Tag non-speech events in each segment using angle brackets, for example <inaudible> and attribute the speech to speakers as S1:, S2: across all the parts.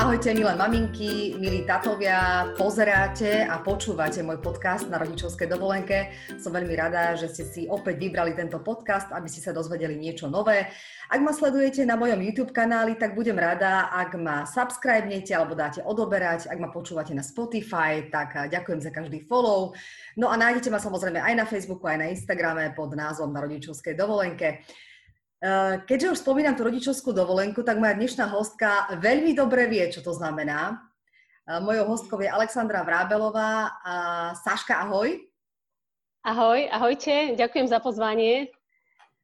S1: Ahojte, milé maminky, milí tatovia, pozeráte a počúvate môj podcast na rodičovskej dovolenke. Som veľmi rada, že ste si opäť vybrali tento podcast, aby ste sa dozvedeli niečo nové. Ak ma sledujete na mojom YouTube kanáli, tak budem rada, ak ma subscribnete alebo dáte odoberať. Ak ma počúvate na Spotify, tak ďakujem za každý follow. No a nájdete ma samozrejme aj na Facebooku, aj na Instagrame pod názvom na rodičovskej dovolenke. Eh, keďže už spomínam tú rodičovskú dovolenku, tak moja dnešná hostka veľmi dobre vie, čo to znamená. Eh, mojou hostkou je Alexandra Vrábelová. Saška, ahoj.
S2: Ahoj, ahojte, ďakujem za pozvanie.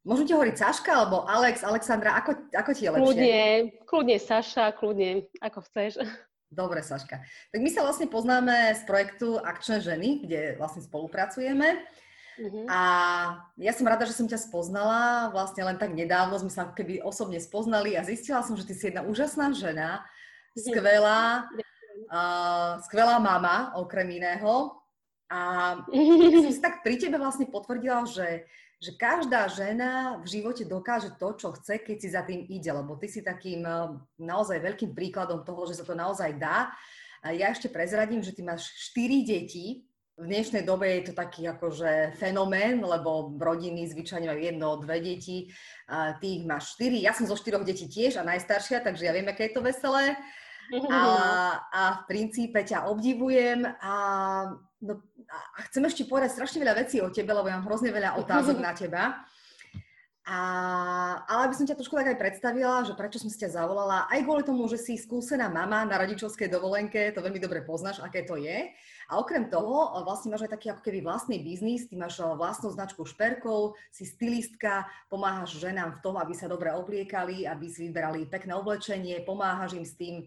S1: Môžu ti hovoriť Saška alebo Alex, Alexandra, ako, ako ti je lepšie?
S2: Kľudne, kľudne Saša, kľudne, ako chceš.
S1: Dobre, Saška. Tak my sa vlastne poznáme z projektu Akčné ženy, kde vlastne spolupracujeme. Uh-huh. A ja som rada, že som ťa spoznala. Vlastne len tak nedávno sme sa keby osobne spoznali a zistila som, že ty si jedna úžasná žena, skvelá, uh, skvelá mama, okrem iného. A ja som si tak pri tebe vlastne potvrdila, že, že každá žena v živote dokáže to, čo chce, keď si za tým ide, lebo ty si takým naozaj veľkým príkladom toho, že sa to naozaj dá. A ja ešte prezradím, že ty máš 4 deti, v dnešnej dobe je to taký akože fenomén, lebo rodiny zvyčajne majú jedno, dve deti, a ty ich máš štyri. Ja som zo štyroch detí tiež a najstaršia, takže ja viem, aké je to veselé. A, a v princípe ťa obdivujem a, no, a chcem ešte povedať strašne veľa vecí o tebe, lebo ja mám hrozne veľa otázok na teba. A, ale aby som ťa trošku tak aj predstavila, že prečo som si ťa zavolala, aj kvôli tomu, že si skúsená mama na rodičovskej dovolenke, to veľmi dobre poznáš, aké to je. A okrem toho, vlastne máš aj taký ako keby vlastný biznis, ty máš vlastnú značku šperkov, si stylistka, pomáhaš ženám v tom, aby sa dobre obliekali, aby si vyberali pekné oblečenie, pomáhaš im s tým.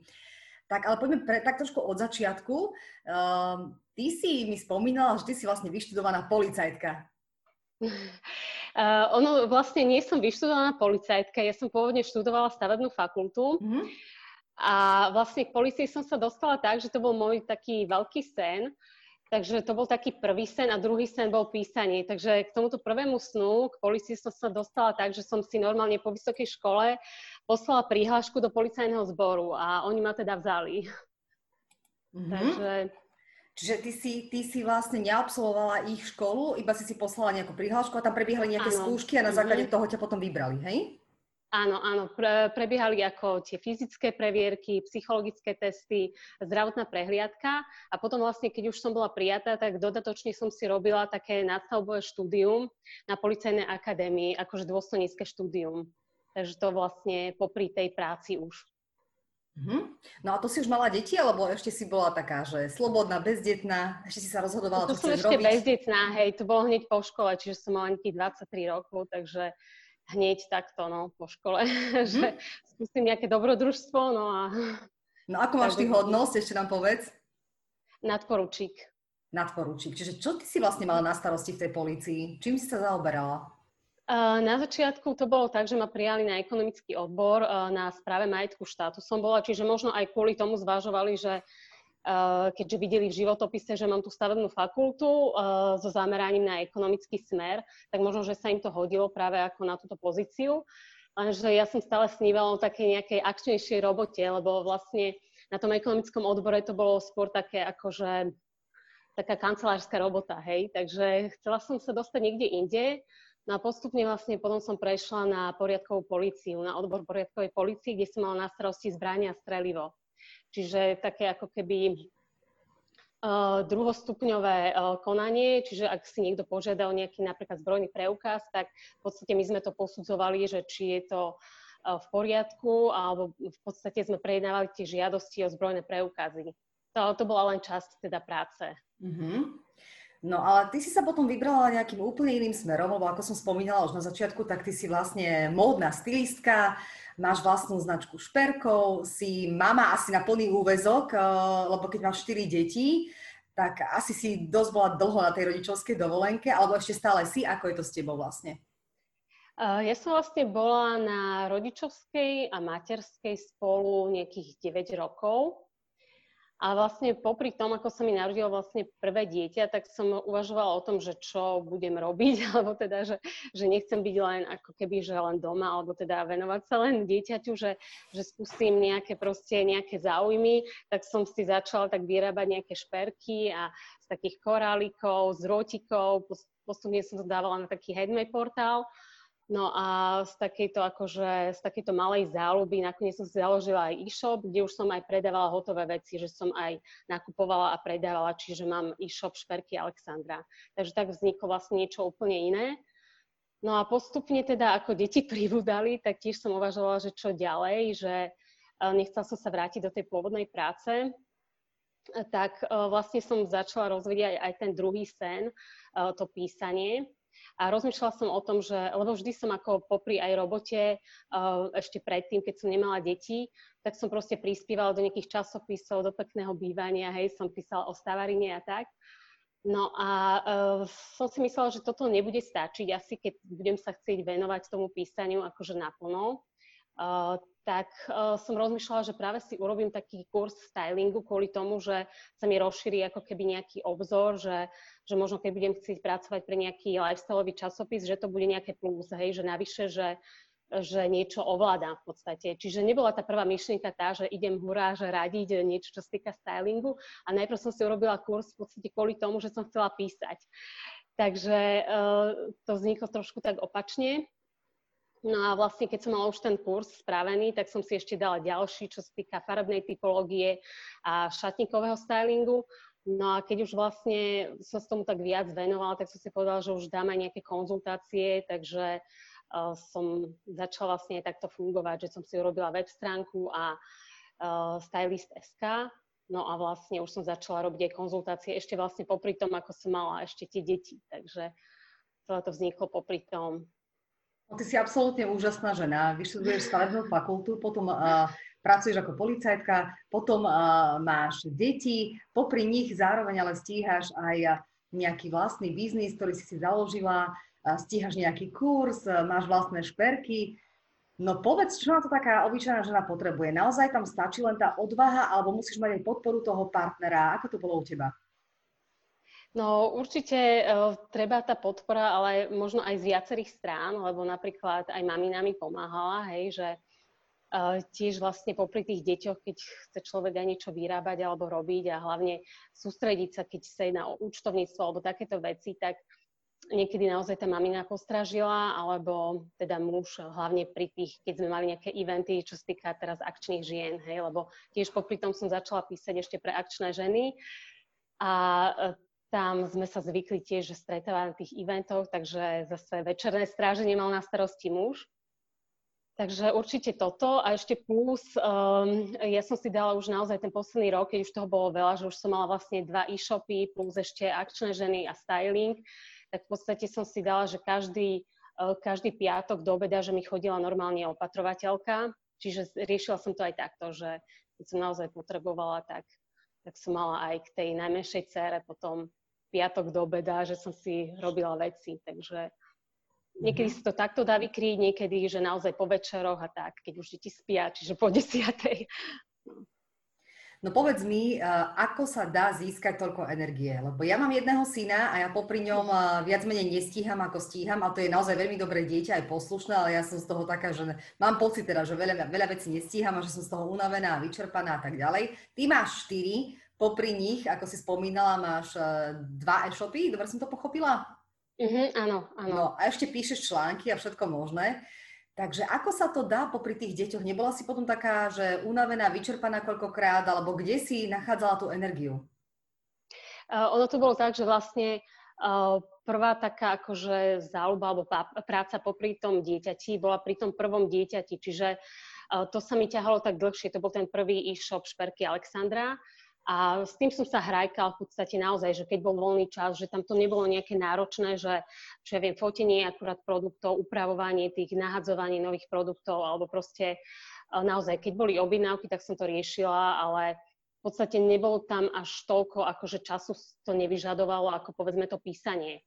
S1: Tak ale poďme pre, tak trošku od začiatku. Um, ty si mi spomínala, že ty si vlastne vyštudovaná policajtka.
S2: Uh, <laughs> ono vlastne nie som vyštudovaná policajtka, ja som pôvodne študovala stavebnú fakultu mm-hmm. a vlastne k policii som sa dostala tak, že to bol môj taký veľký sen, takže to bol taký prvý sen a druhý sen bol písanie. Takže k tomuto prvému snu, k policii som sa dostala tak, že som si normálne po vysokej škole poslala prihlášku do policajného zboru a oni ma teda vzali. Mm-hmm. Takže
S1: Čiže ty si, ty si vlastne neabsolvovala ich školu, iba si si poslala nejakú prihlášku a tam prebiehali nejaké áno. skúšky a na základe mm-hmm. toho ťa potom vybrali, hej?
S2: Áno, áno, pre, prebiehali ako tie fyzické previerky, psychologické testy, zdravotná prehliadka a potom vlastne, keď už som bola prijatá, tak dodatočne som si robila také nadstavbové štúdium na Policajnej akadémii, akože dôstojnícke štúdium. Takže to vlastne popri tej práci už.
S1: Mm-hmm. No a to si už mala deti, alebo ešte si bola taká, že slobodná, bezdetná, ešte si sa rozhodovala,
S2: to
S1: čo chceš
S2: ešte
S1: robiť?
S2: bezdetná, hej, to bolo hneď po škole, čiže som mala nejakých 23 rokov, takže hneď takto, no, po škole, mm-hmm. <laughs> že skúsim nejaké dobrodružstvo, no a...
S1: No ako máš ty hodnosť, ešte nám povedz?
S2: Nadporučík.
S1: Nadporučík, čiže čo ty si vlastne mala na starosti v tej polícii? Čím si sa zaoberala?
S2: Na začiatku to bolo tak, že ma prijali na ekonomický odbor na správe majetku štátu som bola, čiže možno aj kvôli tomu zvažovali, že keďže videli v životopise, že mám tú stavebnú fakultu so zameraním na ekonomický smer, tak možno, že sa im to hodilo práve ako na túto pozíciu. Lenže ja som stále snívala o takej nejakej akčnejšej robote, lebo vlastne na tom ekonomickom odbore to bolo skôr také akože taká kancelárska robota, hej. Takže chcela som sa dostať niekde inde, No a postupne vlastne potom som prešla na poriadkovú políciu, na odbor poriadkovej polícii, kde som mala na starosti zbrania a strelivo. Čiže také ako keby uh, druhostupňové uh, konanie, čiže ak si niekto požiada o nejaký napríklad zbrojný preukaz, tak v podstate my sme to posudzovali, že či je to uh, v poriadku, alebo v podstate sme prejednávali tie žiadosti o zbrojné preukazy. To, to bola len časť teda práce. Mm-hmm.
S1: No ale ty si sa potom vybrala nejakým úplne iným smerom, lebo ako som spomínala už na začiatku, tak ty si vlastne módna stylistka, máš vlastnú značku šperkov, si mama asi na plný úvezok, eh, lebo keď máš 4 deti, tak asi si dosť bola dlho na tej rodičovskej dovolenke, alebo ešte stále si, ako je to s tebou vlastne?
S2: Eh, ja som vlastne bola na rodičovskej a materskej spolu nejakých 9 rokov. A vlastne popri tom, ako sa mi narodilo vlastne prvé dieťa, tak som uvažovala o tom, že čo budem robiť, <laughs> alebo teda, že, že nechcem byť len ako keby, že len doma, alebo teda venovať sa len dieťaťu, že, že skúsim nejaké proste nejaké záujmy, tak som si začala tak vyrábať nejaké šperky a z takých korálikov, z rotikov, postupne som to dávala na taký handmade portál No a z takejto, akože, z takejto malej záľuby nakoniec som si založila aj e-shop, kde už som aj predávala hotové veci, že som aj nakupovala a predávala, čiže mám e-shop Šperky Alexandra. Takže tak vzniklo vlastne niečo úplne iné. No a postupne teda, ako deti pribudali, tak tiež som uvažovala, že čo ďalej, že e, nechcela som sa vrátiť do tej pôvodnej práce, tak e, vlastne som začala rozvíjať aj ten druhý sen, e, to písanie. A rozmýšľala som o tom, že, lebo vždy som ako popri aj robote, uh, ešte predtým, keď som nemala deti, tak som proste prispievala do nejakých časopisov, do pekného bývania, hej, som písala o stavarine a tak. No a uh, som si myslela, že toto nebude stačiť, asi keď budem sa chcieť venovať tomu písaniu akože naplno. Uh, tak uh, som rozmýšľala, že práve si urobím taký kurz stylingu kvôli tomu, že sa mi rozšíri ako keby nejaký obzor, že, že možno keď budem chcieť pracovať pre nejaký lifestyleový časopis, že to bude nejaké plus, hej, že navyše, že, že niečo ovládam v podstate. Čiže nebola tá prvá myšlienka tá, že idem hurá, že radiť niečo, čo sa týka stylingu a najprv som si urobila kurz v podstate kvôli tomu, že som chcela písať. Takže uh, to vzniklo trošku tak opačne. No a vlastne, keď som mala už ten kurz spravený, tak som si ešte dala ďalší, čo sa týka farebnej typológie a šatníkového stylingu. No a keď už vlastne som s tomu tak viac venovala, tak som si povedala, že už dám aj nejaké konzultácie, takže uh, som začala vlastne takto fungovať, že som si urobila web stránku a uh, stylist.sk, no a vlastne už som začala robiť aj konzultácie ešte vlastne popri tom, ako som mala ešte tie deti, takže celé to vzniklo popri tom.
S1: No, ty si absolútne úžasná žena. Vyštuduješ stavebnú fakultu, potom uh, pracuješ ako policajtka, potom uh, máš deti, popri nich zároveň ale stíhaš aj nejaký vlastný biznis, ktorý si si založila, stíhaš nejaký kurz, máš vlastné šperky. No povedz, čo na to taká obyčajná žena potrebuje? Naozaj tam stačí len tá odvaha, alebo musíš mať aj podporu toho partnera? Ako to bolo u teba?
S2: No určite uh, treba tá podpora, ale možno aj z viacerých strán, lebo napríklad aj mamina mi pomáhala, hej, že uh, tiež vlastne popri tých deťoch, keď chce človek aj niečo vyrábať alebo robiť a hlavne sústrediť sa, keď sa o účtovníctvo alebo takéto veci, tak niekedy naozaj tá mamina postražila, alebo teda muž, hlavne pri tých, keď sme mali nejaké eventy, čo sa týka teraz akčných žien, hej, lebo tiež popri tom som začala písať ešte pre akčné ženy. A tam sme sa zvykli tiež, stretávať na tých eventoch, takže zase večerné stráženie mal na starosti muž. Takže určite toto. A ešte plus, um, ja som si dala už naozaj ten posledný rok, keď už toho bolo veľa, že už som mala vlastne dva e-shopy plus ešte akčné ženy a styling, tak v podstate som si dala, že každý, uh, každý piatok do obeda, že mi chodila normálne opatrovateľka, čiže riešila som to aj takto, že keď som naozaj potrebovala, tak, tak som mala aj k tej najmenšej cére potom piatok do obeda, že som si robila veci, takže niekedy mhm. si to takto dá vykryť, niekedy, že naozaj po večeroch a tak, keď už deti spia, čiže po desiatej.
S1: No povedz mi, ako sa dá získať toľko energie? Lebo ja mám jedného syna a ja popri ňom viac menej nestíham, ako stíham a to je naozaj veľmi dobré dieťa, aj poslušné, ale ja som z toho taká, že mám pocit teda, že veľa, veľa vecí nestíham a že som z toho unavená a vyčerpaná a tak ďalej. Ty máš štyri, Popri nich, ako si spomínala, máš uh, dva e-shopy, dobre som to pochopila?
S2: Uh-huh, áno, áno. No
S1: a ešte píšeš články a všetko možné. Takže ako sa to dá popri tých deťoch? Nebola si potom taká, že unavená, vyčerpaná koľkokrát, alebo kde si nachádzala tú energiu?
S2: Uh, ono to bolo tak, že vlastne uh, prvá taká akože záľuba alebo práca popri tom dieťati bola pri tom prvom dieťati, čiže uh, to sa mi ťahalo tak dlhšie. To bol ten prvý e-shop Šperky Alexandra. A s tým som sa hrajkal v podstate naozaj, že keď bol voľný čas, že tam to nebolo nejaké náročné, že čo ja viem, fotenie akurát produktov, upravovanie tých, nahadzovanie nových produktov, alebo proste e, naozaj, keď boli objednávky, tak som to riešila, ale v podstate nebolo tam až toľko, akože času to nevyžadovalo, ako povedzme to písanie.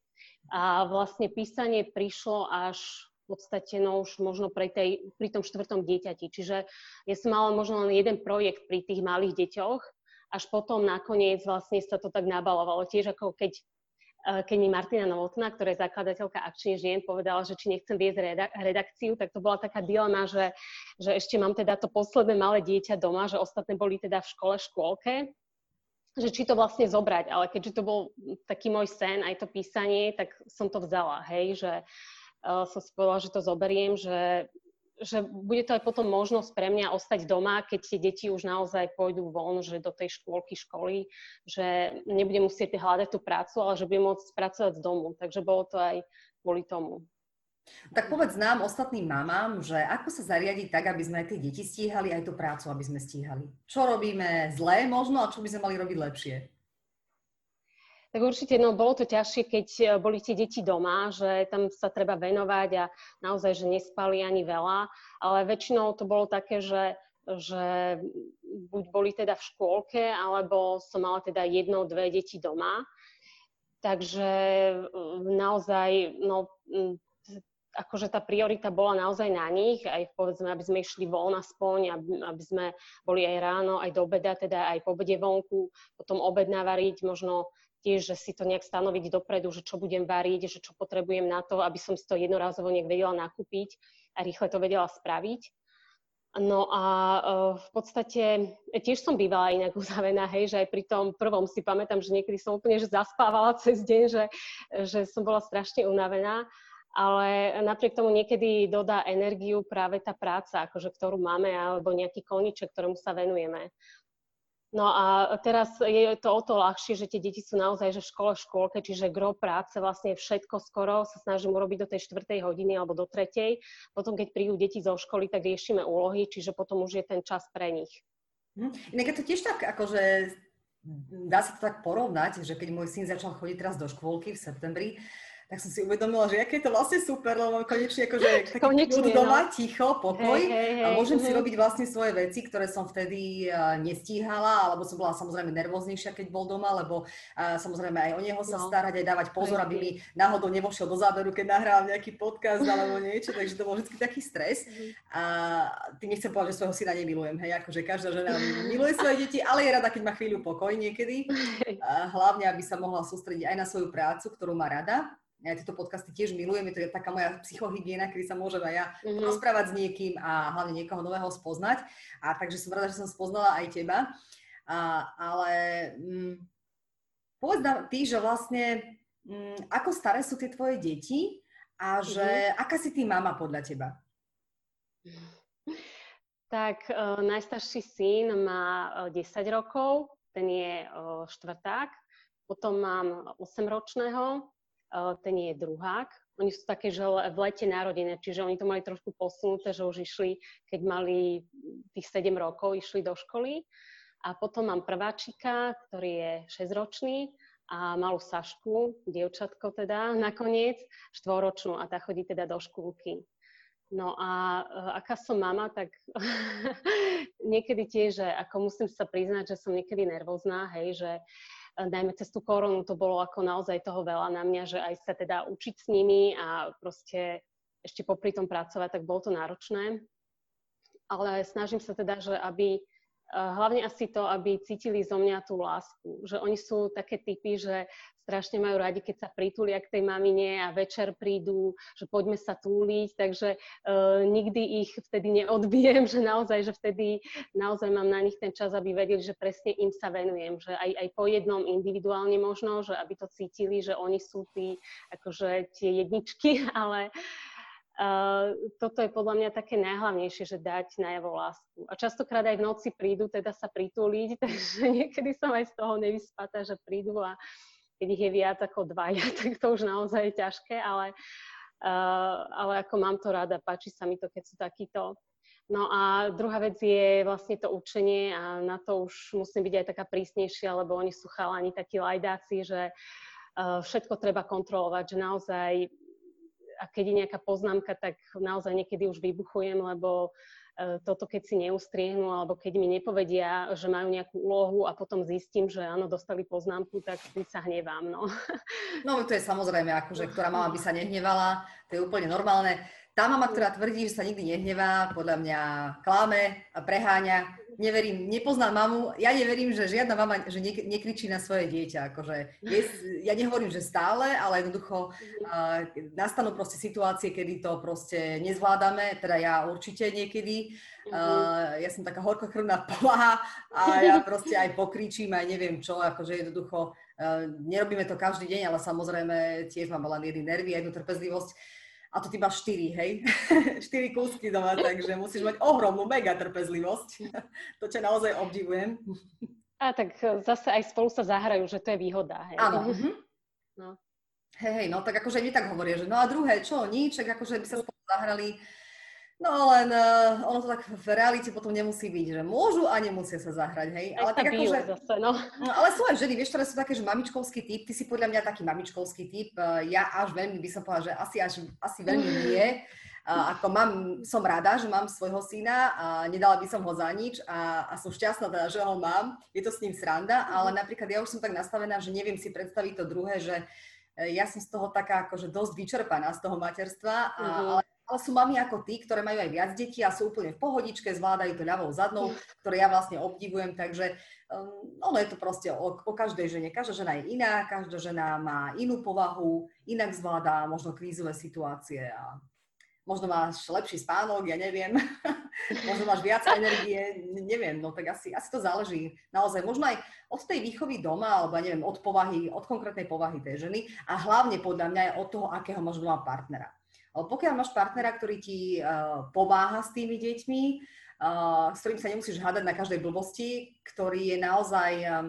S2: A vlastne písanie prišlo až v podstate no už možno pri, tej, pri tom štvrtom dieťati. Čiže ja som mala možno len jeden projekt pri tých malých deťoch, až potom nakoniec vlastne sa to tak nabalovalo. Tiež ako keď Eh, keď mi Martina Novotná, ktorá je zakladateľka akčných žien, povedala, že či nechcem viesť redakciu, tak to bola taká dilema, že, že ešte mám teda to posledné malé dieťa doma, že ostatné boli teda v škole, škôlke, že či to vlastne zobrať, ale keďže to bol taký môj sen, aj to písanie, tak som to vzala, hej, že uh, som si povedala, že to zoberiem, že že bude to aj potom možnosť pre mňa ostať doma, keď tie deti už naozaj pôjdu von, že do tej škôlky, školy, že nebudem musieť hľadať tú prácu, ale že budem môcť pracovať z domu. Takže bolo to aj kvôli tomu.
S1: Tak povedz nám, ostatným mamám, že ako sa zariadiť tak, aby sme aj tie deti stíhali, aj tú prácu, aby sme stíhali. Čo robíme zlé možno a čo by sme mali robiť lepšie?
S2: Tak určite, no bolo to ťažšie, keď e, boli tie deti doma, že tam sa treba venovať a naozaj, že nespali ani veľa, ale väčšinou to bolo také, že že buď boli teda v škôlke, alebo som mala teda jedno, dve deti doma. Takže e, naozaj, no, akože tá priorita bola naozaj na nich, aj povedzme, aby sme išli von aspoň, aby, aby sme boli aj ráno, aj do obeda, teda aj po obede vonku, potom obed navariť, možno tiež, že si to nejak stanoviť dopredu, že čo budem variť, že čo potrebujem na to, aby som si to jednorázovo nejak vedela nakúpiť a rýchle to vedela spraviť. No a uh, v podstate tiež som bývala inak uzavená, hej, že aj pri tom prvom si pamätám, že niekedy som úplne že zaspávala cez deň, že, že som bola strašne unavená, ale napriek tomu niekedy dodá energiu práve tá práca, akože, ktorú máme, alebo nejaký koniček, ktorému sa venujeme. No a teraz je to o to ľahšie, že tie deti sú naozaj že v škole, v škôlke, čiže gro práce, vlastne všetko skoro sa snažím urobiť do tej štvrtej hodiny alebo do tretej. Potom, keď prídu deti zo školy, tak riešime úlohy, čiže potom už je ten čas pre nich.
S1: Hm. Inak je to tiež tak, akože dá sa to tak porovnať, že keď môj syn začal chodiť teraz do škôlky v septembri, tak som si uvedomila, že aké je to vlastne super, lebo konečne akože <laughs> taký konečne, doma, no. ticho, pokoj hey, hey, a môžem uh-huh. si mhm. robiť vlastne svoje veci, ktoré som vtedy uh, nestíhala, alebo som bola samozrejme nervóznejšia, keď bol doma, lebo uh, samozrejme aj o neho sa no. starať, aj dávať pozor, aby mi náhodou nevošiel do záberu, keď nahrávam nejaký podcast alebo niečo, takže to bol vždy taký stres. Uh-huh. A tým nechcem povedať, že svojho syna nemilujem, hej, akože každá žena <laughs> miluje svoje deti, ale je rada, keď má chvíľu pokoj niekedy. <laughs> Uh, hlavne, aby sa mohla sústrediť aj na svoju prácu, ktorú má rada ja tieto podcasty tiež milujem, je to taká moja psychohygiena, kedy sa môžem aj ja mm-hmm. rozprávať s niekým a hlavne niekoho nového spoznať. A takže som rada, že som spoznala aj teba. A, ale mm, povedz nám ty, že vlastne mm, ako staré sú tie tvoje deti a že mm-hmm. aká si ty mama podľa teba?
S2: Tak uh, najstarší syn má uh, e, 10 rokov, ten je uh, štvrták. Potom mám 8-ročného, ten je druhák. Oni sú také, že v lete narodené, čiže oni to mali trošku posunuté, že už išli, keď mali tých 7 rokov, išli do školy. A potom mám prváčika, ktorý je 6-ročný a malú Sašku, dievčatko teda <laughs> nakoniec, štvoročnú a tá chodí teda do škôlky. No a uh, aká som mama, tak <laughs> niekedy tiež, ako musím sa priznať, že som niekedy nervózna, hej, že uh, najmä cez tú koronu to bolo ako naozaj toho veľa na mňa, že aj sa teda učiť s nimi a proste ešte popri tom pracovať, tak bolo to náročné. Ale snažím sa teda, že aby hlavne asi to, aby cítili zo mňa tú lásku. Že oni sú také typy, že strašne majú radi, keď sa pritúlia k tej mamine a večer prídu, že poďme sa túliť, takže uh, nikdy ich vtedy neodbijem, <laughs> že naozaj, že vtedy naozaj mám na nich ten čas, aby vedeli, že presne im sa venujem, že aj, aj po jednom individuálne možno, že aby to cítili, že oni sú tí, akože tie jedničky, <laughs> ale Toto je podľa mňa také najhlavnejšie, že dať najavo lásku. A častokrát aj v noci prídu teda sa pritúliť, <laughs> takže niekedy som aj z toho nevyspatá, že prídu a keď ich je viac ako dvaja, <laughs> tak to už naozaj je ťažké, ale, uh, ale ako mám to rada, páči sa mi to, keď sú takíto. No a druhá vec je vlastne to učenie a na to už musím byť aj taká prísnejšia, lebo oni sú chalani takí lajdáci, že uh, všetko treba kontrolovať, že naozaj a keď je nejaká poznámka, tak naozaj niekedy už vybuchujem, lebo e, toto keď si neustriehnú, alebo keď mi nepovedia, že majú nejakú úlohu a potom zistím, že áno, dostali poznámku, tak vždy sa hnevám. No.
S1: no to je samozrejme, akože, ktorá mama by sa <laughs> nehnevala, to je úplne normálne. Tá mama, ktorá tvrdí, že sa nikdy nehnevá, podľa mňa klame a preháňa. Neverím, nepoznám mamu, ja neverím, že žiadna mama že ne, nekričí na svoje dieťa. Akože je, ja nehovorím, že stále, ale jednoducho uh, nastanú proste situácie, kedy to proste nezvládame, teda ja určite niekedy. Uh, ja som taká horkokrvná povaha a ja proste aj pokričím, aj neviem čo, akože jednoducho uh, nerobíme to každý deň, ale samozrejme tiež máme len jedny nervy a jednu trpezlivosť a to ty máš 4, hej? <laughs> 4 kúsky doma, takže musíš mať ohromnú mega trpezlivosť. <laughs> to ťa naozaj obdivujem.
S2: A tak zase aj spolu sa zahrajú, že to je výhoda, hej?
S1: Áno. Mhm. No. Hej, hej, no tak akože mi tak hovoria, že no a druhé, čo, nič, akože by sa spolu zahrali No len uh, ono to tak v realite potom nemusí byť, že môžu a nemusia sa zahrať, hej.
S2: Ale tak ako, že, zase, no.
S1: no. Ale sú aj ženy, vieš, ktoré sú také, že mamičkovský typ, ty si podľa mňa taký mamičkovský typ, uh, ja až veľmi by som povedala, že asi, až, asi veľmi <laughs> nie. Uh, ako mám, som rada, že mám svojho syna a nedala by som ho za nič a, a som šťastná teda, že ho mám, je to s ním sranda, ale mhm. napríklad ja už som tak nastavená, že neviem si predstaviť to druhé, že ja som z toho taká akože dosť vyčerpaná z toho materstva, a, uh-huh. ale ale sú mami ako tí, ktoré majú aj viac detí a sú úplne v pohodičke, zvládajú to ľavou zadnou, <laughs> ktoré ja vlastne obdivujem, takže um, ono je to proste o, o každej žene. Každá žena je iná, každá žena má inú povahu, inak zvláda možno krízové situácie a možno máš lepší spánok, ja neviem, <laughs> možno máš viac energie, neviem, no tak asi, asi to záleží naozaj, možno aj od tej výchovy doma, alebo neviem, od povahy, od konkrétnej povahy tej ženy a hlavne podľa mňa aj od toho, akého máš doma partnera. Pokiaľ máš partnera, ktorý ti uh, pomáha s tými deťmi, uh, s ktorým sa nemusíš hádať na každej blbosti, ktorý je naozaj uh,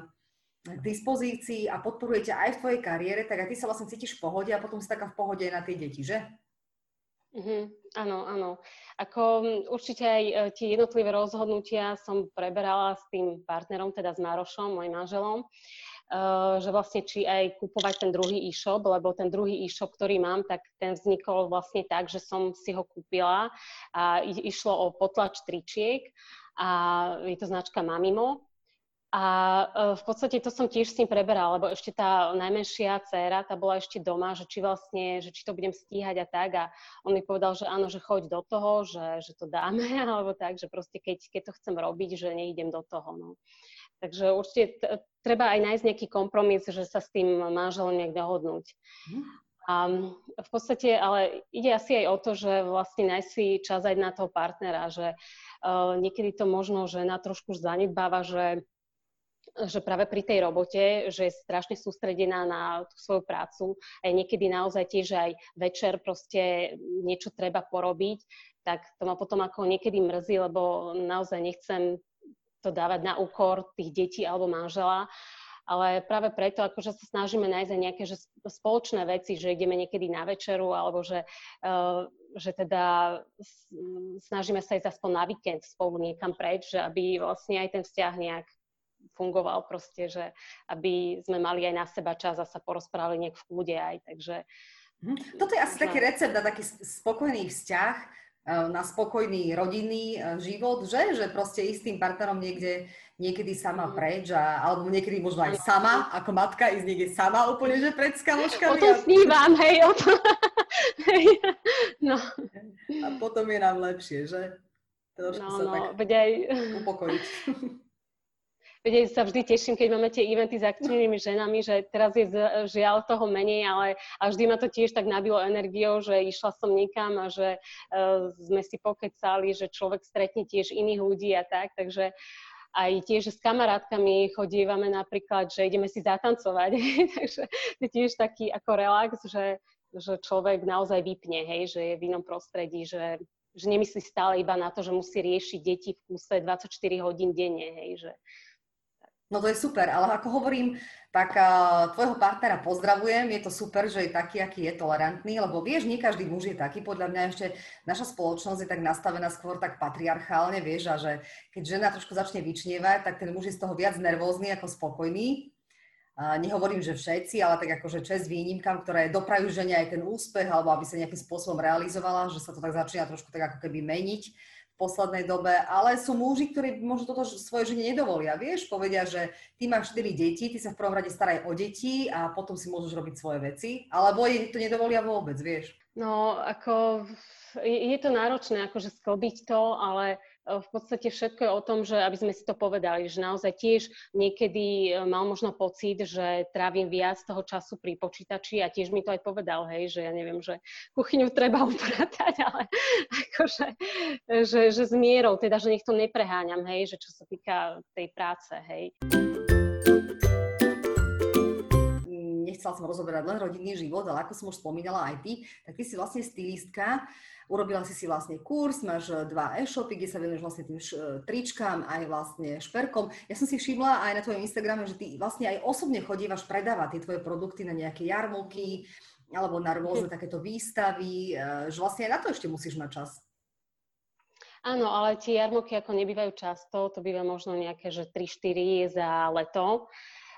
S1: k dispozícii a podporuje ťa aj v tvojej kariére, tak aj ty sa vlastne cítiš v pohode a potom si taká v pohode aj na tie deti, že?
S2: Mm-hmm, áno, áno. Ako určite aj tie jednotlivé rozhodnutia som preberala s tým partnerom, teda s Marošom, môjim manželom. Eh, že vlastne či aj kupovať ten druhý e-shop, lebo ten druhý e-shop, ktorý mám, tak ten vznikol vlastne tak, že som si ho kúpila a išlo o potlač tričiek a je to značka Mamimo. A eh, v podstate to som tiež s tým preberala, lebo ešte tá najmenšia dcéra, tá bola ešte doma, že či vlastne, že či to budem stíhať a tak. A on mi povedal, že áno, že choď do toho, že, že to dáme, <laughs> alebo tak, že proste keď, keď to chcem robiť, že neidem do toho. No. Takže určite t- treba aj nájsť nejaký kompromis, že sa s tým manželom nejak dohodnúť. Mhm. A v podstate, ale ide asi aj o to, že vlastne nájsť si čas aj na toho partnera, že uh, niekedy to možno žena trošku zanedbáva, že že práve pri tej robote, že je strašne sústredená na tú svoju prácu a niekedy naozaj tiež aj večer proste niečo treba porobiť, tak to ma potom ako niekedy mrzí, lebo naozaj nechcem to dávať na úkor tých detí alebo manžela. Ale práve preto, akože sa snažíme nájsť aj nejaké že spoločné veci, že ideme niekedy na večeru, alebo že, uh, že teda snažíme sa ísť aspoň na víkend spolu niekam preč, že aby vlastne aj ten vzťah nejak fungoval proste, že aby sme mali aj na seba čas a sa porozprávali nejak v kľude aj, takže...
S1: Mhm. Toto je asi taký recept na taký spokojný vzťah, Eh, na spokojný rodinný eh, život, že? Že proste ísť tým partnerom niekde, niekedy sama mm. preč, a, alebo niekedy možno aj sama, ako matka, ísť niekde sama úplne, že pred skamoškami.
S2: O tom snívam, hej, o tom. <laughs>
S1: no. A potom je nám lepšie, že? Trošku no, sa no, tak aj... upokojiť. <laughs>
S2: Veď sa vždy teším, keď máme tie eventy s akčnými ženami, že teraz je žiaľ toho menej, ale a vždy ma to tiež tak nabilo energiou, že išla som niekam a že uh, sme si pokecali, že človek stretne tiež iných ľudí a tak, takže aj tiež s kamarátkami chodívame napríklad, že ideme si zatancovať, <laughs> takže to tiež taký ako relax, že, že človek naozaj vypne, hej, že je v inom prostredí, že, že nemyslí stále iba na to, že musí riešiť deti v kúse 24 hodín denne, hej, že,
S1: No to je super, ale ako hovorím, tak uh, tvojho partnera pozdravujem, je to super, že je taký, aký je tolerantný, lebo vieš, nie každý muž je taký, podľa mňa ešte naša spoločnosť je tak nastavená skôr tak patriarchálne, vieš, a že keď žena trošku začne vyčnievať, tak ten muž je z toho viac nervózny ako spokojný. Uh, nehovorím, že všetci, ale tak akože čest výnimkám, ktoré doprajú žene aj ten úspech, alebo aby sa nejakým spôsobom realizovala, že sa to tak začína trošku tak ako keby meniť v poslednej dobe, ale sú muži, ktorí možno toto svoje žene nedovolia. Vieš, povedia, že ty máš 4 deti, ty sa v prvom rade staraj o deti a potom si môžeš robiť svoje veci, alebo jej to nedovolia vôbec, vieš.
S2: No, ako je to náročné, akože sklbiť to, ale v podstate všetko je o tom, že aby sme si to povedali, že naozaj tiež niekedy mal možno pocit, že trávim viac toho času pri počítači a tiež mi to aj povedal, hej, že ja neviem, že kuchyňu treba upratať, <laughs> ale akože, že, že s mierou, teda, že nech to nepreháňam, hej, že čo sa týka tej práce, hej.
S1: Nechcela som rozoberať len rodinný život, ale ako som už spomínala aj ty, tak ty si vlastne stylistka, urobila si si vlastne kurz, máš eh, dva e-shopy, kde sa venuješ vlastne tým š- tričkám, aj vlastne šperkom. Ja som si všimla aj na tvojom Instagrame, že ty vlastne aj osobne chodívaš predávať tie tvoje produkty na nejaké jarmoky, alebo na rôzne mhm. takéto výstavy, eh, že vlastne aj na to ešte musíš mať čas.
S2: Áno, ale tie jarmoky ako nebývajú často, to býva možno nejaké, že 3-4 za leto.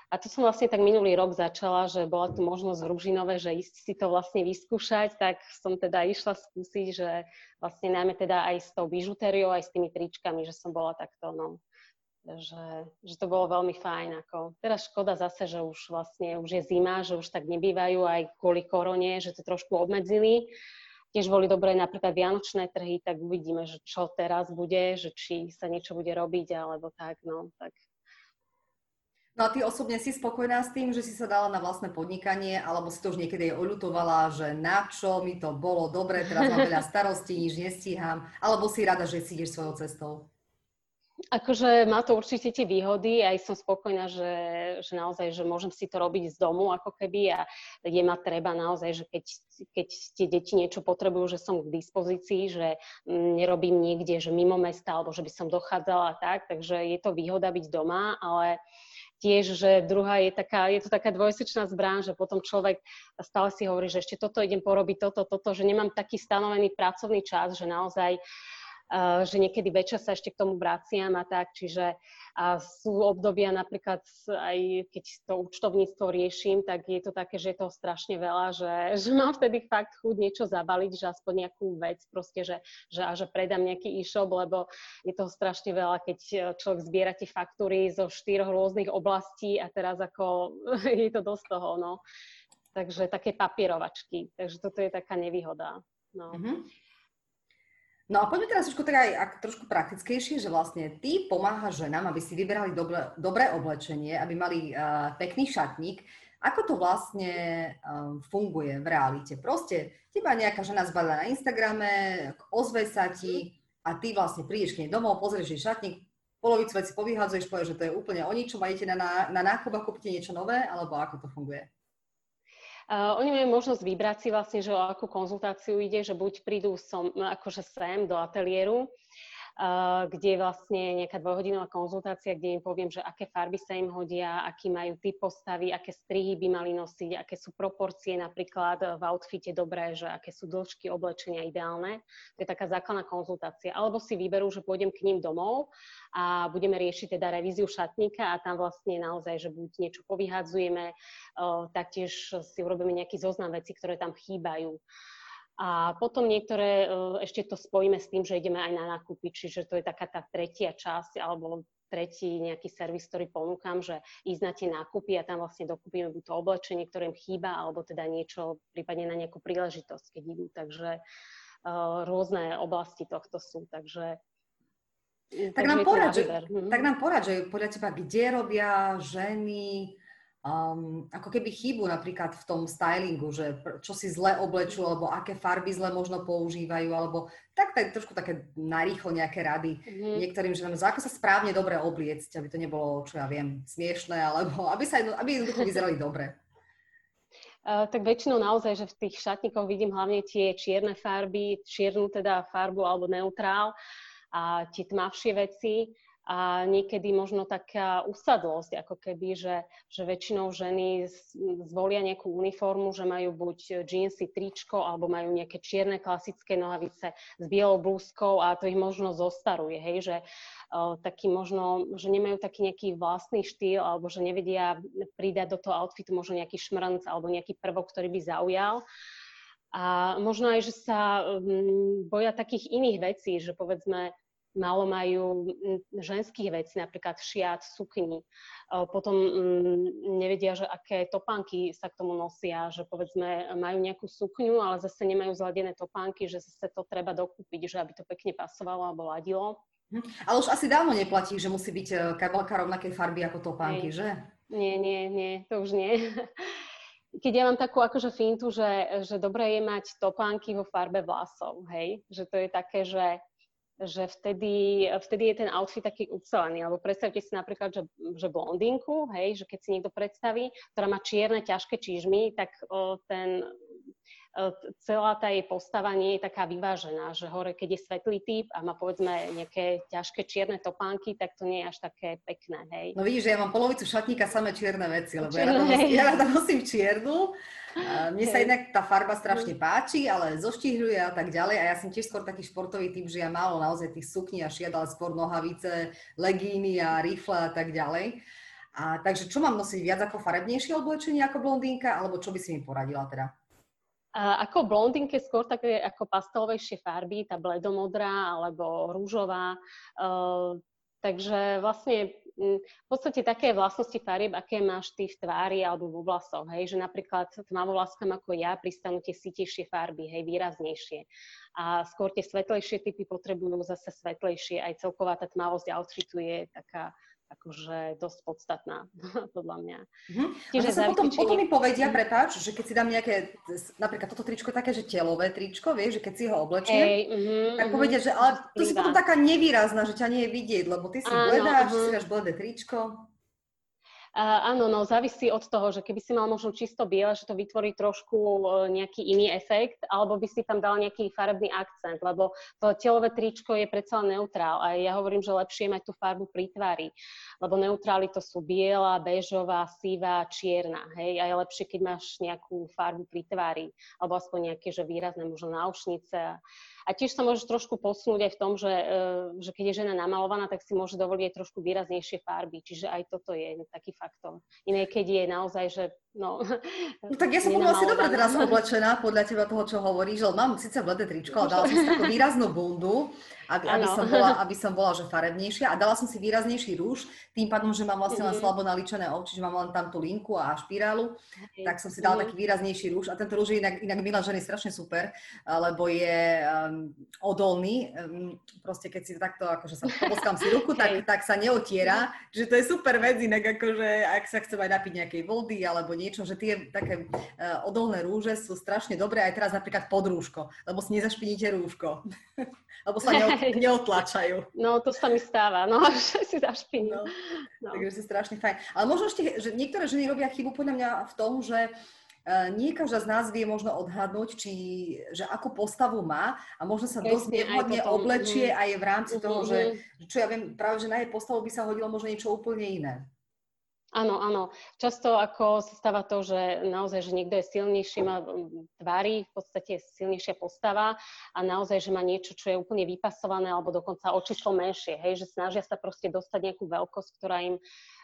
S2: A to som vlastne tak minulý rok začala, že bola tu možnosť v Ružinove, že ísť si to vlastne vyskúšať, tak som teda išla skúsiť, že vlastne najmä teda aj s tou bižutériou, aj s tými tričkami, že som bola takto, no, že, že to bolo veľmi fajn. Ako. Teraz škoda zase, že už vlastne už je zima, že už tak nebývajú aj kvôli korone, že to trošku obmedzili. Tiež boli dobré napríklad vianočné trhy, tak uvidíme, že čo teraz bude, že či sa niečo bude robiť, alebo tak, no, tak
S1: No a ty osobne si spokojná s tým, že si sa dala na vlastné podnikanie, alebo si to už niekedy aj oľutovala, že na čo mi to bolo dobre, teraz mám veľa <laughs> starostí, nič nestíham, alebo si rada, že si ideš svojou cestou?
S2: Akože má to určite tie výhody, aj som spokojná, že, že naozaj, že môžem si to robiť z domu ako keby a je ma treba naozaj, že keď, keď tie deti niečo potrebujú, že som k dispozícii, že nerobím niekde, že mimo mesta, alebo že by som dochádzala tak, takže je to výhoda byť doma, ale uh, tiež, že druhá je taká, je to taká dvojsečná zbraň, že potom človek stále si hovorí, že ešte toto idem porobiť, toto, toto, že nemám taký stanovený pracovný čas, že naozaj že niekedy večer sa ešte k tomu vraciam a tak, čiže sú obdobia napríklad aj keď to účtovníctvo riešim, tak je to také, že je toho strašne veľa, že, <laughs> že mám vtedy fakt chuť niečo zabaliť, že aspoň nejakú vec proste, že, že, a že predám nejaký e-shop, lebo je toho strašne veľa, keď človek zbiera tie faktúry zo štyroch rôznych oblastí a teraz ako <laughs> je to dosť toho, no. Takže také papierovačky. Takže toto je taká nevýhoda. No. Mm-hmm.
S1: No a poďme teraz trošku, teda aj ak, trošku praktickejšie, že vlastne ty pomáhaš ženám, aby si vyberali dobre, dobré oblečenie, aby mali uh, pekný šatník. Ako to vlastne um, funguje v realite? Proste teba nejaká žena zbadá na Instagrame, ozve sa ti a ty vlastne prídeš k nej domov, pozrieš jej šatník, polovicu veci povyhádzuješ, povieš, že to je úplne o ničom a idete na, na, na nákup a kúpite niečo nové, alebo ako to funguje?
S2: Uh, oni majú možnosť vybrať si vlastne, že o akú konzultáciu ide, že buď prídu som, akože sem do ateliéru, kde je vlastne nejaká dvojhodinová konzultácia, kde im poviem, že aké farby sa im hodia, aký majú typ postavy, aké strihy by mali nosiť, aké sú proporcie napríklad v outfite dobré, že aké sú dĺžky oblečenia ideálne. To je taká základná konzultácia. Alebo si vyberú, že pôjdem k ním domov a budeme riešiť teda revíziu šatníka a tam vlastne naozaj, že buď niečo povyhadzujeme, taktiež si urobíme nejaký zoznam vecí, ktoré tam chýbajú. A potom niektoré e, ešte to spojíme s tým, že ideme aj na nákupy, čiže to je taká tá tretia časť alebo tretí nejaký servis, ktorý ponúkam, že ísť na tie nákupy a tam vlastne dokúpime buď to oblečenie, ktoré im chýba, alebo teda niečo prípadne na nejakú príležitosť, keď idú. Takže uh, rôzne oblasti tohto sú. Takže
S1: tak nám, porad, že, mhm. tak nám porad, že podľa teba, kde robia ženy um, ako keby chybu napríklad v tom stylingu, že čo si zle oblečú, alebo aké farby zle možno používajú, alebo tak, tak trošku také narýchlo nejaké rady mm-hmm. niektorým ženám, že ako sa správne dobre obliecť, aby to nebolo, čo ja viem, smiešné, alebo aby, sa, aby jednoducho vyzerali dobre.
S2: Uh, <laughs> tak väčšinou naozaj, že v tých šatníkoch vidím hlavne tie čierne farby, čiernu teda farbu alebo neutrál a tie tmavšie veci a niekedy možno taká usadlosť, ako keby, že, že väčšinou ženy zvolia nejakú uniformu, že majú buď džínsy, tričko, alebo majú nejaké čierne klasické nohavice s bielou blúzkou a to ich možno zostaruje, hej, že taký možno, že nemajú taký nejaký vlastný štýl, alebo že nevedia pridať do toho outfitu možno nejaký šmrnc alebo nejaký prvok, ktorý by zaujal. A možno aj, že sa um, boja takých iných vecí, že povedzme, málo majú ženských vecí, napríklad šiat, sukni. Potom nevedia, že aké topánky sa k tomu nosia, že povedzme majú nejakú sukňu, ale zase nemajú zladené topánky, že zase to treba dokúpiť, že aby to pekne pasovalo alebo ladilo.
S1: Hm. Ale už asi dávno neplatí, že musí byť e, kabelka rovnakej farby ako topánky,
S2: Hej.
S1: že?
S2: Nie, nie, nie, to už nie. <laughs> Keď ja mám takú akože fintu, že, že dobré je mať topánky vo farbe vlasov, hej? Že to je také, že, že vtedy, vtedy je ten outfit taký ucelený. Alebo predstavte si napríklad, že, že blondinku, hej? Že keď si niekto predstaví, ktorá má čierne, ťažké čižmy, tak o, ten celá tá jej postava nie je taká vyvážená, že hore, keď je svetlý typ a má povedzme nejaké ťažké čierne topánky, tak to nie je až také pekné, hej.
S1: No vidíš, že ja mám polovicu šatníka samé čierne veci, lebo čierne, ja, rada nosím, ja rada nosím čiernu. Mne sa inak tá farba strašne páči, ale zoštihľuje a tak ďalej. A ja som tiež skôr taký športový typ, že ja málo naozaj tých sukní a šiat, ale skôr nohavice, legíny a rifle a tak ďalej. A takže čo mám nosiť viac ako farebnejšie oblečenie ako blondínka, alebo čo by si mi poradila teda?
S2: Ako blondinke skôr také ako pastelovejšie farby, tá bledomodrá alebo rúžová. Uh, takže vlastne v podstate také vlastnosti farieb, aké máš ty v tvári alebo vo vlasoch, hej, že napríklad tmavovlaskám ako ja pristanú tie sitejšie farby, hej, výraznejšie. A skôr tie svetlejšie typy potrebujú zase svetlejšie, aj celková tá tmavosť outfitu je taká akože dosť podstatná, <laughs> podľa mňa.
S1: Mm-hmm. Čiže potom, či... potom mi povedia, prepáč, že keď si dám nejaké, napríklad toto tričko je také, že telové tričko, vieš, že keď si ho oblečiem, hey, mm-hmm, tak povedia, že ale to si potom taká nevýrazná, že ťa nie je vidieť, lebo ty si bledá, uh-huh. si dáš bledé tričko.
S2: Áno, no závisí od toho, že keby si mal možno čisto biele, že to vytvorí trošku uh, nejaký iný efekt, alebo by si tam dal nejaký farebný akcent, lebo to telové tričko je predsa neutrál a ja hovorím, že lepšie mať tú farbu pri tvári, lebo neutrály to sú biela, bežová, sivá, čierna, hej, a je lepšie, keď máš nejakú farbu pri tvári, alebo aspoň nejaké, že výrazné možno náušnice a, tiež sa môžeš trošku posunúť aj v tom, že, e, že keď je žena namalovaná, tak si môže dovoliť aj trošku výraznejšie farby. Čiže aj toto je taký faktor. Iné, keď je naozaj, že No,
S1: no tak ja som potom asi dobre teraz oblečená podľa teba toho, čo hovoríš, že mám síce bledé tričko, ale dala som si takú <laughs> výraznú bundu, aby, aby, som bola, aby som bola že farebnejšia a dala som si výraznejší rúž, tým pádom, že mám vlastne len mhm. slabo naličené oči, že mám len tam tú linku a špirálu, tak som si dala taký výraznejší rúž. A tento rúž je inak, inak milá ženy strašne super, lebo je um, odolný, um, proste keď si takto akože sa poboskám si ruku, tak, tak sa neotiera, že to je super vec, inak akože ak sa chcem aj napiť nejakej vody alebo nie niečo, že tie také uh, odolné rúže sú strašne dobré aj teraz napríklad pod rúško, lebo si nezašpiníte rúško, <laughs> lebo sa neot, neotlačajú.
S2: No, to sa mi stáva, no, <laughs> že si zašpiním. No,
S1: no. Takže si strašne fajn. Ale možno ešte, že niektoré ženy robia chybu podľa mňa v tom, že Uh, nie každá z nás vie možno odhadnúť, či, že akú postavu má a možno sa dosť nevhodne oblečie mm. a je v rámci mm-hmm. toho, že čo ja viem, práve že na jej postavu by sa hodilo možno niečo úplne iné.
S2: Áno, áno. Často ako sa stáva to, že naozaj, že niekto je silnejší, má tvári, v podstate silnejšia postava a naozaj, že má niečo, čo je úplne vypasované alebo dokonca očíslo menšie, hej, že snažia sa proste dostať nejakú veľkosť, ktorá im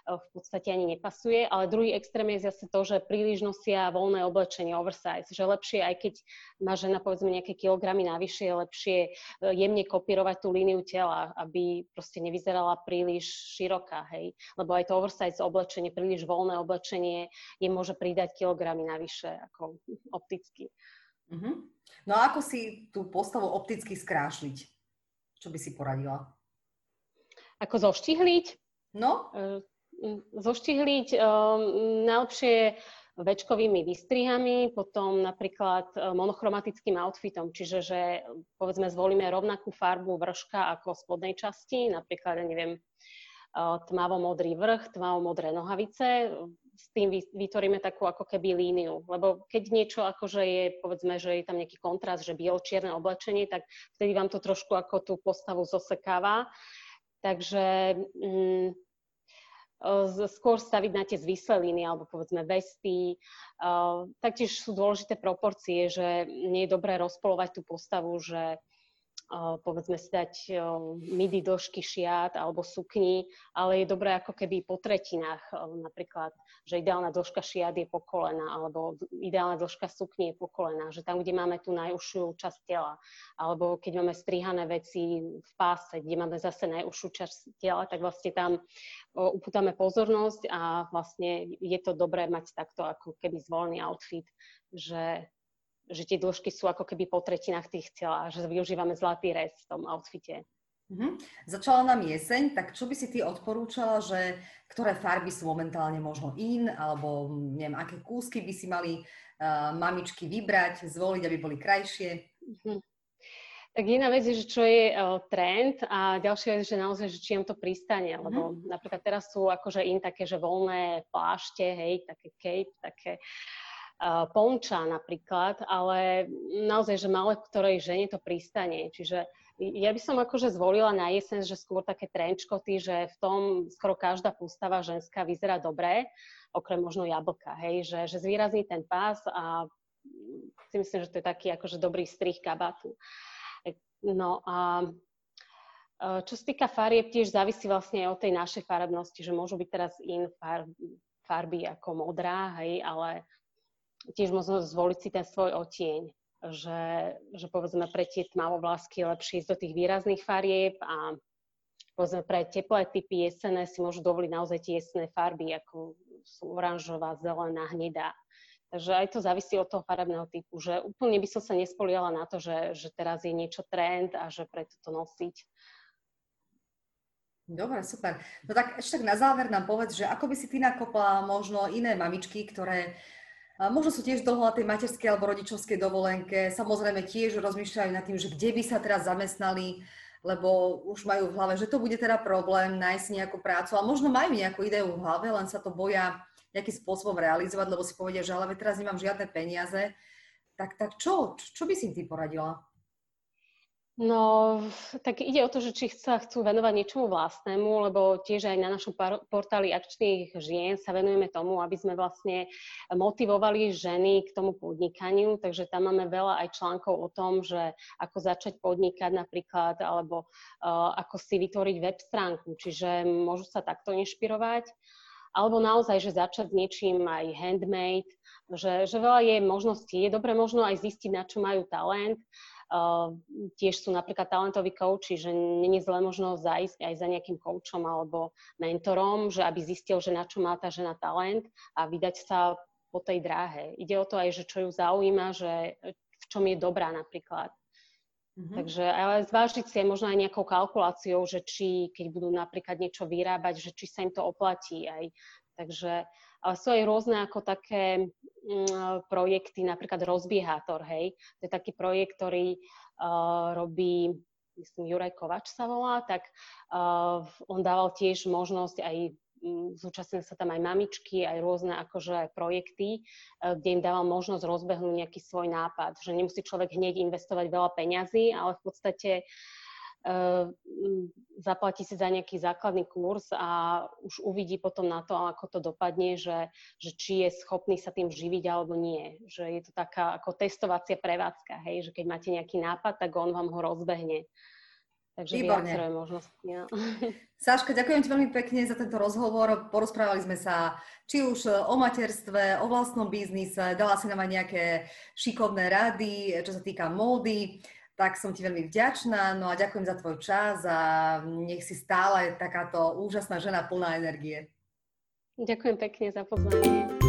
S2: v podstate ani nepasuje, ale druhý extrém je zase to, že príliš nosia voľné oblečenie, oversize, že lepšie, aj keď má žena povedzme nejaké kilogramy navyše, je lepšie e, jemne kopírovať tú líniu tela, aby proste nevyzerala príliš široká, hej. Lebo aj to oversize oblečenie, príliš voľné oblečenie je môže pridať kilogramy navyše, ako opticky.
S1: Mm-hmm. No a ako si tú postavu opticky skrášliť? Čo by si poradila?
S2: Ako zoštihliť?
S1: No.
S2: Zoštihliť um, najlepšie večkovými výstrihami, potom napríklad e, monochromatickým outfitom, čiže že povedzme zvolíme rovnakú farbu vrška ako v spodnej časti, napríklad, ja neviem, e, tmavo-modrý vrch, tmavo-modré nohavice, s tým vytvoríme takú ako keby líniu. Lebo keď niečo akože je, povedzme, že je tam nejaký kontrast, že bielo-čierne oblečenie, tak vtedy vám to trošku ako tú postavu zosekáva. Takže mm, skôr staviť na tie línie alebo povedzme vesty. Taktiež sú dôležité proporcie, že nie je dobré rozpolovať tú postavu, že povedzme si dať midi dĺžky šiat alebo sukni, ale je dobré ako keby po tretinách, napríklad, že ideálna dĺžka šiat je po kolena, alebo ideálna dĺžka sukni je po kolena, že tam, kde máme tú najúžšiu časť tela, alebo keď máme strihané veci v páse, kde máme zase najúžšiu časť tela, tak vlastne tam upútame pozornosť a vlastne je to dobré mať takto ako keby zvolený outfit, že že tie dĺžky sú ako keby po tretinách tých tela, že využívame zlatý rez v tom outfite.
S1: Uh-huh. Začala nám jeseň, tak čo by si ty odporúčala, že ktoré farby sú momentálne možno in, alebo neviem, aké kúsky by si mali uh, mamičky vybrať, zvoliť, aby boli krajšie? Uh-huh.
S2: Tak jedna vec je, že čo je uh, trend a ďalšia vec je, že naozaj, že či im to pristane, mm-hmm. lebo napríklad teraz sú akože in také, že voľné plášte, hej, také cape, také ponča napríklad, ale naozaj, že malé ktorej žene to pristane. Čiže ja by som akože zvolila na jeseň, že skôr také trenčkoty, že v tom skoro každá postava ženská vyzerá dobre, okrem možno jablka, hej, že, že zvýrazní ten pás a si myslím, že to je taký akože dobrý strih kabátu. No a čo sa týka farieb, tiež závisí vlastne od tej našej farebnosti, že môžu byť teraz in farby ako modrá, hej, ale tiež môžeme zvoliť si ten svoj otieň, že, že povedzme pre tie tmavovlásky je lepšie ísť do tých výrazných farieb a povedzme pre teplé typy jesené si môžu dovoliť naozaj tie jesené farby, ako sú oranžová, zelená, hnedá. Takže aj to závisí od toho farebného typu, že úplne by som sa nespoliala na to, že, že teraz je niečo trend a že preto to nosiť.
S1: Dobre, super. No tak ešte tak na záver nám povedz, že ako by si ty nakopla možno iné mamičky, ktoré možno sú tiež dlho na tej materskej alebo rodičovskej dovolenke, samozrejme tiež rozmýšľajú nad tým, že kde by sa teraz zamestnali, lebo už majú v hlave, že to bude teda problém nájsť nejakú prácu a možno majú nejakú ideu v hlave, len sa to boja nejakým spôsobom realizovať, lebo si povedia, že ale teraz nemám žiadne peniaze, tak, tak čo? Čo by si im ty poradila?
S2: No, tak ide o to, že či sa chcú venovať niečomu vlastnému, lebo tiež aj na našom portáli akčných žien sa venujeme tomu, aby sme vlastne motivovali ženy k tomu podnikaniu, takže tam máme veľa aj článkov o tom, že ako začať podnikať napríklad, alebo uh, ako si vytvoriť web stránku, čiže môžu sa takto inšpirovať alebo naozaj, že začať s niečím aj handmade, že, že veľa je možností. Je dobre možno aj zistiť, na čo majú talent. Uh, tiež sú napríklad talentoví kouči, že není zle možno zajsť aj za nejakým koučom alebo mentorom, že aby zistil, že na čo má tá žena talent a vydať sa po tej dráhe. Ide o to aj, že čo ju zaujíma, že v čom je dobrá napríklad. Mm-hmm. Takže ale zvážiť si aj možno aj nejakou kalkuláciou, že či, keď budú napríklad niečo vyrábať, že či sa im to oplatí aj. Takže sú aj rôzne ako také mm, projekty, napríklad rozbiehátor, hej. To je taký projekt, ktorý uh, robí myslím, Juraj Kovač sa volá, tak uh, on dával tiež možnosť aj zúčastnili sa tam aj mamičky, aj rôzne akože projekty, e, kde im dával možnosť rozbehnúť nejaký svoj nápad, že nemusí človek hneď investovať veľa peňazí, ale v podstate zaplatí si za nejaký základný kurz a už uvidí potom na to, ako to dopadne, že, že či je schopný sa tým živiť alebo nie. Že je to taká ako testovacia prevádzka, hej, že keď máte nejaký nápad, tak on vám ho rozbehne. Takže Výborne. viacero možnosti. No. <laughs>
S1: Sáška, ďakujem ti veľmi pekne za tento rozhovor. Porozprávali sme sa či už o materstve, o vlastnom biznise, dala si nám aj nejaké šikovné rady, čo sa týka módy. Tak som ti veľmi vďačná, no a ďakujem za tvoj čas a nech si stále takáto úžasná žena plná energie.
S2: Ďakujem pekne za pozvanie.